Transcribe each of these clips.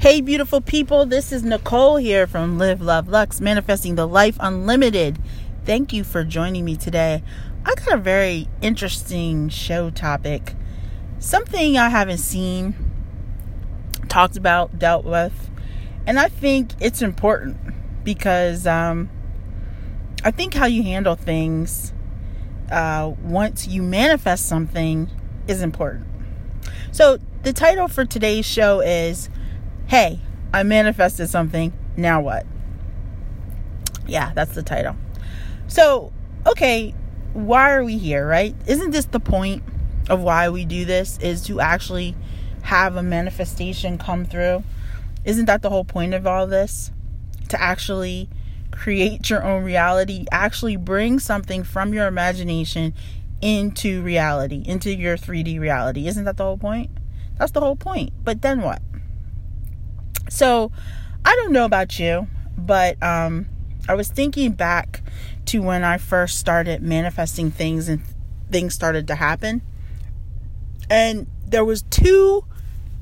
Hey, beautiful people, this is Nicole here from Liv, Luv, Lux, manifesting the life unlimited. Thank you for joining me today. I got a very interesting show topic, something I haven't seen, talked about, dealt with, and I think it's important because um, I think how you handle things uh, once you manifest something is important. So, the title for today's show is Hey, I manifested something. Now what? Yeah, that's the title. So, okay, why are we here, right? Isn't this the point of why we do this? Is to actually have a manifestation come through? Isn't that the whole point of all this? To actually create your own reality, actually bring something from your imagination into reality, into your 3D reality. Isn't that the whole point? That's the whole point. But then what? So, I don't know about you, but um I was thinking back to when I first started manifesting things and things started to happen. And there was two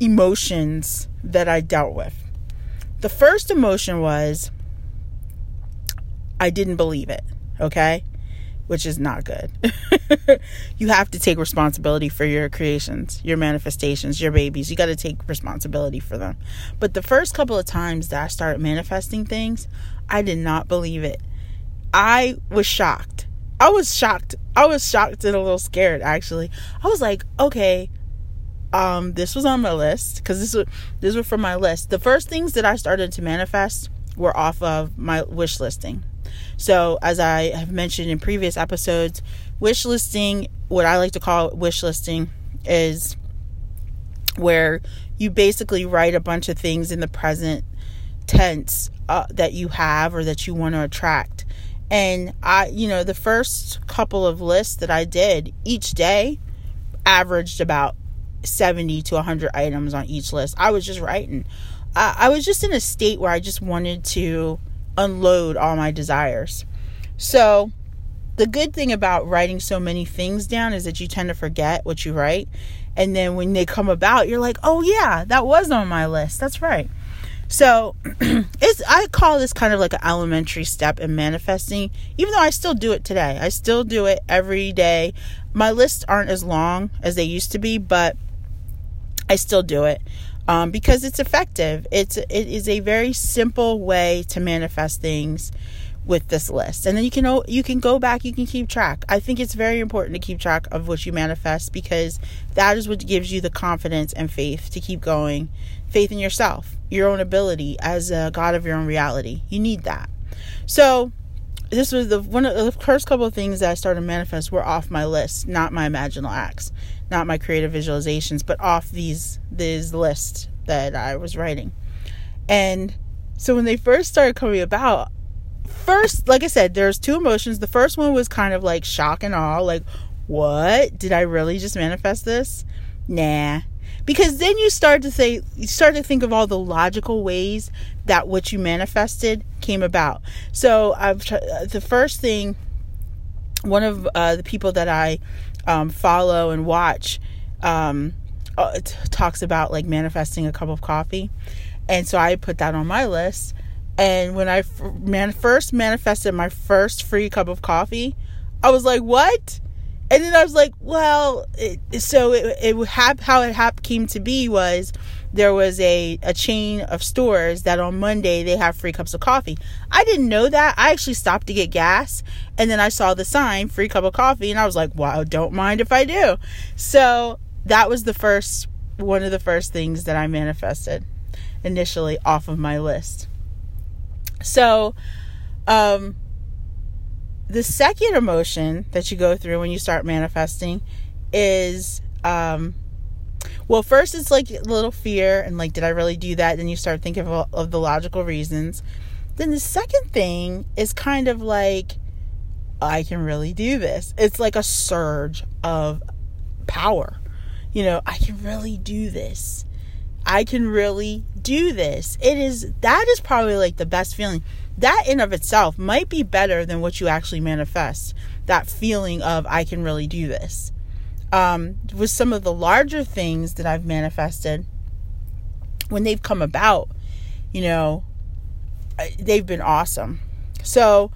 emotions that I dealt with. The first emotion was I didn't believe it, okay? Which is not good. you have to take responsibility for your creations, your manifestations, your babies. You got to take responsibility for them. But the first couple of times that I started manifesting things, I did not believe it. I was shocked. I was shocked. I was shocked and a little scared actually. I was like, okay, um, this was on my list because this was this was from my list. The first things that I started to manifest were off of my wish listing. So, as I have mentioned in previous episodes, wish listing, what I like to call wish listing, is where you basically write a bunch of things in the present tense uh, that you have or that you want to attract. And I, you know, the first couple of lists that I did each day averaged about 70 to 100 items on each list. I was just writing. I, I was just in a state where I just wanted to unload all my desires. So, the good thing about writing so many things down is that you tend to forget what you write. And then when they come about, you're like, oh, yeah, that was on my list. That's right. So, it's I call this kind of like an elementary step in manifesting, even though I still do it today. I still do it every day. My lists aren't as long as they used to be, but I still do it um, because it's effective. It's it is a very simple way to manifest things with this list, and then you can you can go back, you can keep track. I think it's very important to keep track of what you manifest because that is what gives you the confidence and faith to keep going, faith in yourself, your own ability as a god of your own reality. You need that. So this was the one of the first couple of things that I started to manifest were off my list, not my imaginal acts not my creative visualizations, but off these these lists that I was writing. And so when they first started coming about, first, like I said, there's two emotions. The first one was kind of like shock and awe, like, what? Did I really just manifest this? Nah. Because then you start to say you start to think of all the logical ways that what you manifested came about. So I've the first thing one of uh, the people that I um, follow and watch um, uh, t- talks about like manifesting a cup of coffee. And so I put that on my list. And when I man- first manifested my first free cup of coffee, I was like, what? And then I was like, well, it, so it, it have, how it hap- came to be was there was a, a chain of stores that on Monday they have free cups of coffee. I didn't know that. I actually stopped to get gas and then I saw the sign free cup of coffee and I was like, wow, don't mind if I do. So that was the first one of the first things that I manifested initially off of my list. So um the second emotion that you go through when you start manifesting is um well, first it's like a little fear and like, did I really do that? Then you start thinking of, of the logical reasons. Then the second thing is kind of like, I can really do this. It's like a surge of power. You know, I can really do this. I can really do this. It is that is probably like the best feeling. That in of itself might be better than what you actually manifest. That feeling of I can really do this um, with some of the larger things that I've manifested, when they've come about, you know, they've been awesome. So,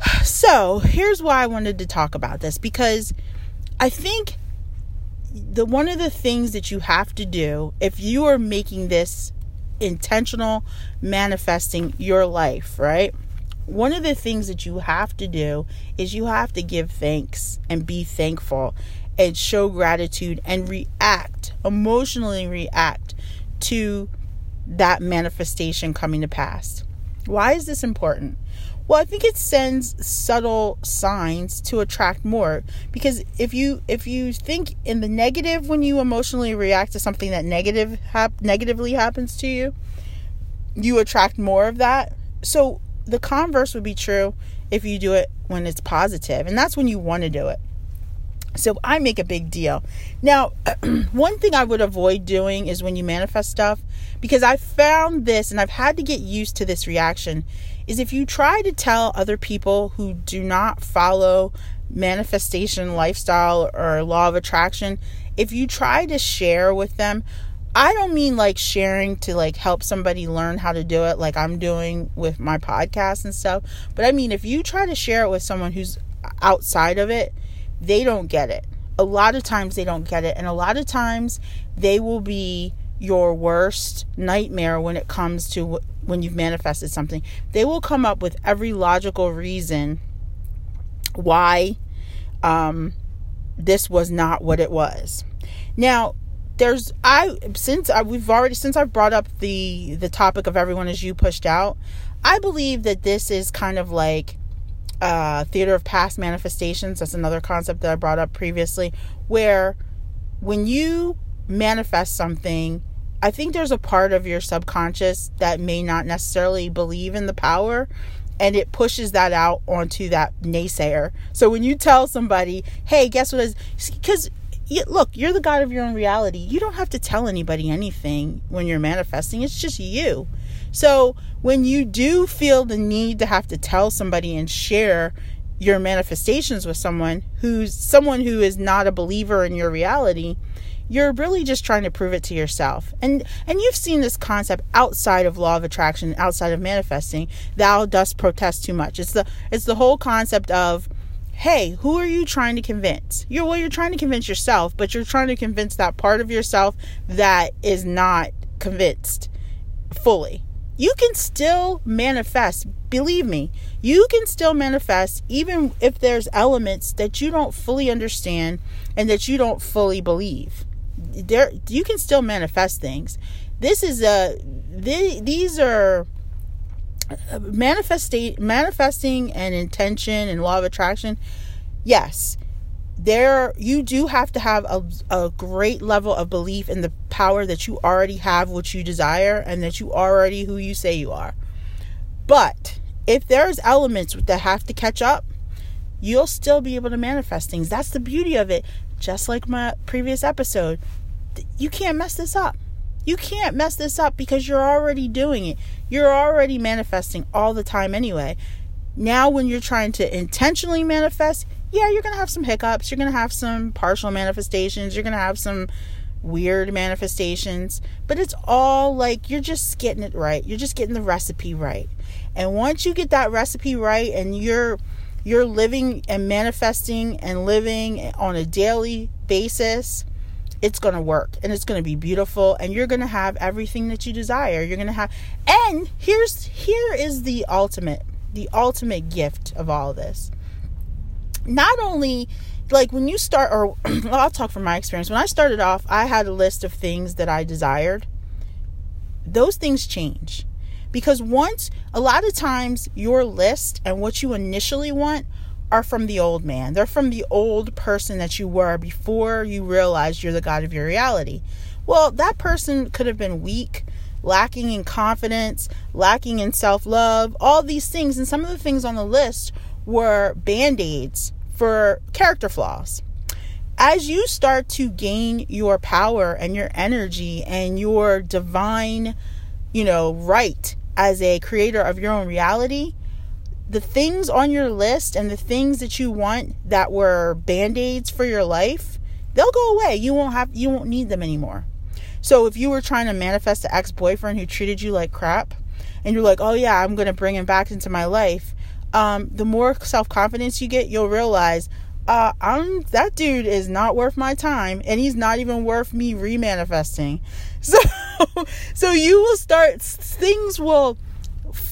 so here's why I wanted to talk about this because I think the one of the things that you have to do if you are making this intentional manifesting your life, right? One of the things that you have to do is you have to give thanks and be thankful and show gratitude and react, emotionally react to that manifestation coming to pass. Why is this important? Well, I think it sends subtle signs to attract more because if you if you think in the negative when you emotionally react to something that negative hap- negatively happens to you, you attract more of that. So the converse would be true if you do it when it's positive, and that's when you want to do it. So I make a big deal. Now, one thing I would avoid doing is when you manifest stuff, because I found this and I've had to get used to this reaction, is if you try to tell other people who do not follow manifestation lifestyle or law of attraction, if you try to share with them, I don't mean like sharing to like help somebody learn how to do it like I'm doing with my podcast and stuff, but I mean if you try to share it with someone who's outside of it, they don't get it. A lot of times they don't get it. And a lot of times they will be your worst nightmare when it comes to when you've manifested something. They will come up with every logical reason why um, this was not what it was. Now, there's I since I, we've already since I've brought up the the topic of everyone as you pushed out, I believe that this is kind of like uh, theater of past manifestations. That's another concept that I brought up previously, where when you manifest something, I think there's a part of your subconscious that may not necessarily believe in the power and it pushes that out onto that naysayer. So when you tell somebody, hey, guess what is because look, you're the God of your own reality. You don't have to tell anybody anything when you're manifesting, it's just you. So when you do feel the need to have to tell somebody and share your manifestations with someone who's someone who is not a believer in your reality, you're really just trying to prove it to yourself. And and you've seen this concept outside of law of attraction, outside of manifesting, thou dost protest too much. It's the it's the whole concept of hey, who are you trying to convince? You're well, you're trying to convince yourself, but you're trying to convince that part of yourself that is not convinced fully you can still manifest. Believe me, you can still manifest even if there's elements that you don't fully understand and that you don't fully believe. There, you can still manifest things. This is a. these are uh, manifesting, manifesting and intention and law of attraction. Yes, there you do have to have a, a great level of belief in the power that you already have what you desire and that you already who you say you are but if there's elements that have to catch up you'll still be able to manifest things that's the beauty of it just like my previous episode you can't mess this up you can't mess this up because you're already doing it you're already manifesting all the time anyway now when you're trying to intentionally manifest yeah, you're going to have some hiccups. You're going to have some partial manifestations. You're going to have some weird manifestations. But it's all like you're just getting it right. You're just getting the recipe right. And once you get that recipe right and you're you're living and manifesting and living on a daily basis, it's going to work and it's going to be beautiful and you're going to have everything that you desire. You're going to have and here's here is the ultimate the ultimate gift of all of this not only like when you start or I'll talk from my experience. When I started off, I had a list of things that I desired. Those things change. Because once a lot of times your list and what you initially want are from the old man. They're from the old person that you were before you realized you're the God of your reality. Well, that person could have been weak, lacking in confidence, lacking in self love, all these things. And some of the things on the list were band aids for character flaws. As you start to gain your power and your energy and your divine, you know, right as a creator of your own reality, the things on your list and the things that you want that were band-aids for your life, they'll go away. You won't have you won't need them anymore. So if you were trying to manifest an ex boyfriend who treated you like crap, and you're like, oh yeah, I'm going to bring him back into my life, um, the more self confidence you get, you'll realize, uh, I'm that dude is not worth my time, and he's not even worth me remanifesting. So, so you will start things will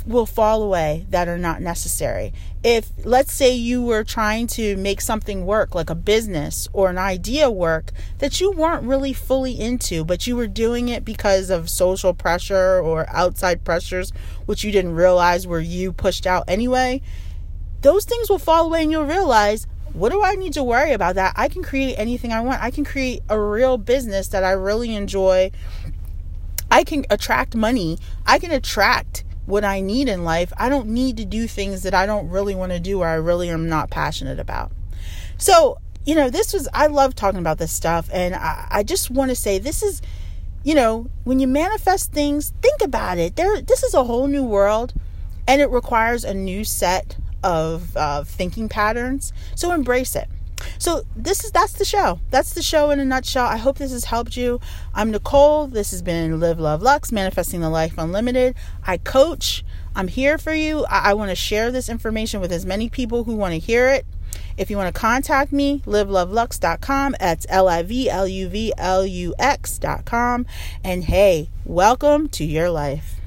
will fall away that are not necessary. If let's say you were trying to make something work like a business or an idea work that you weren't really fully into, but you were doing it because of social pressure or outside pressures which you didn't realize were you pushed out anyway, those things will fall away and you'll realize what do I need to worry about that? I can create anything I want. I can create a real business that I really enjoy. I can attract money. I can attract what I need in life. I don't need to do things that I don't really want to do or I really am not passionate about. So, you know, this was, I love talking about this stuff. And I, I just want to say this is, you know, when you manifest things, think about it. There, this is a whole new world and it requires a new set of uh, thinking patterns. So embrace it. So this is that's the show. That's the show in a nutshell. I hope this has helped you. I'm Nicole. This has been Liv Luv Lux, manifesting the life unlimited. I coach. I'm here for you. I, I want to share this information with as many people who want to hear it. If you want to contact me, livluvlux.com. That's L I V L U V L U X.com. And hey, welcome to your life.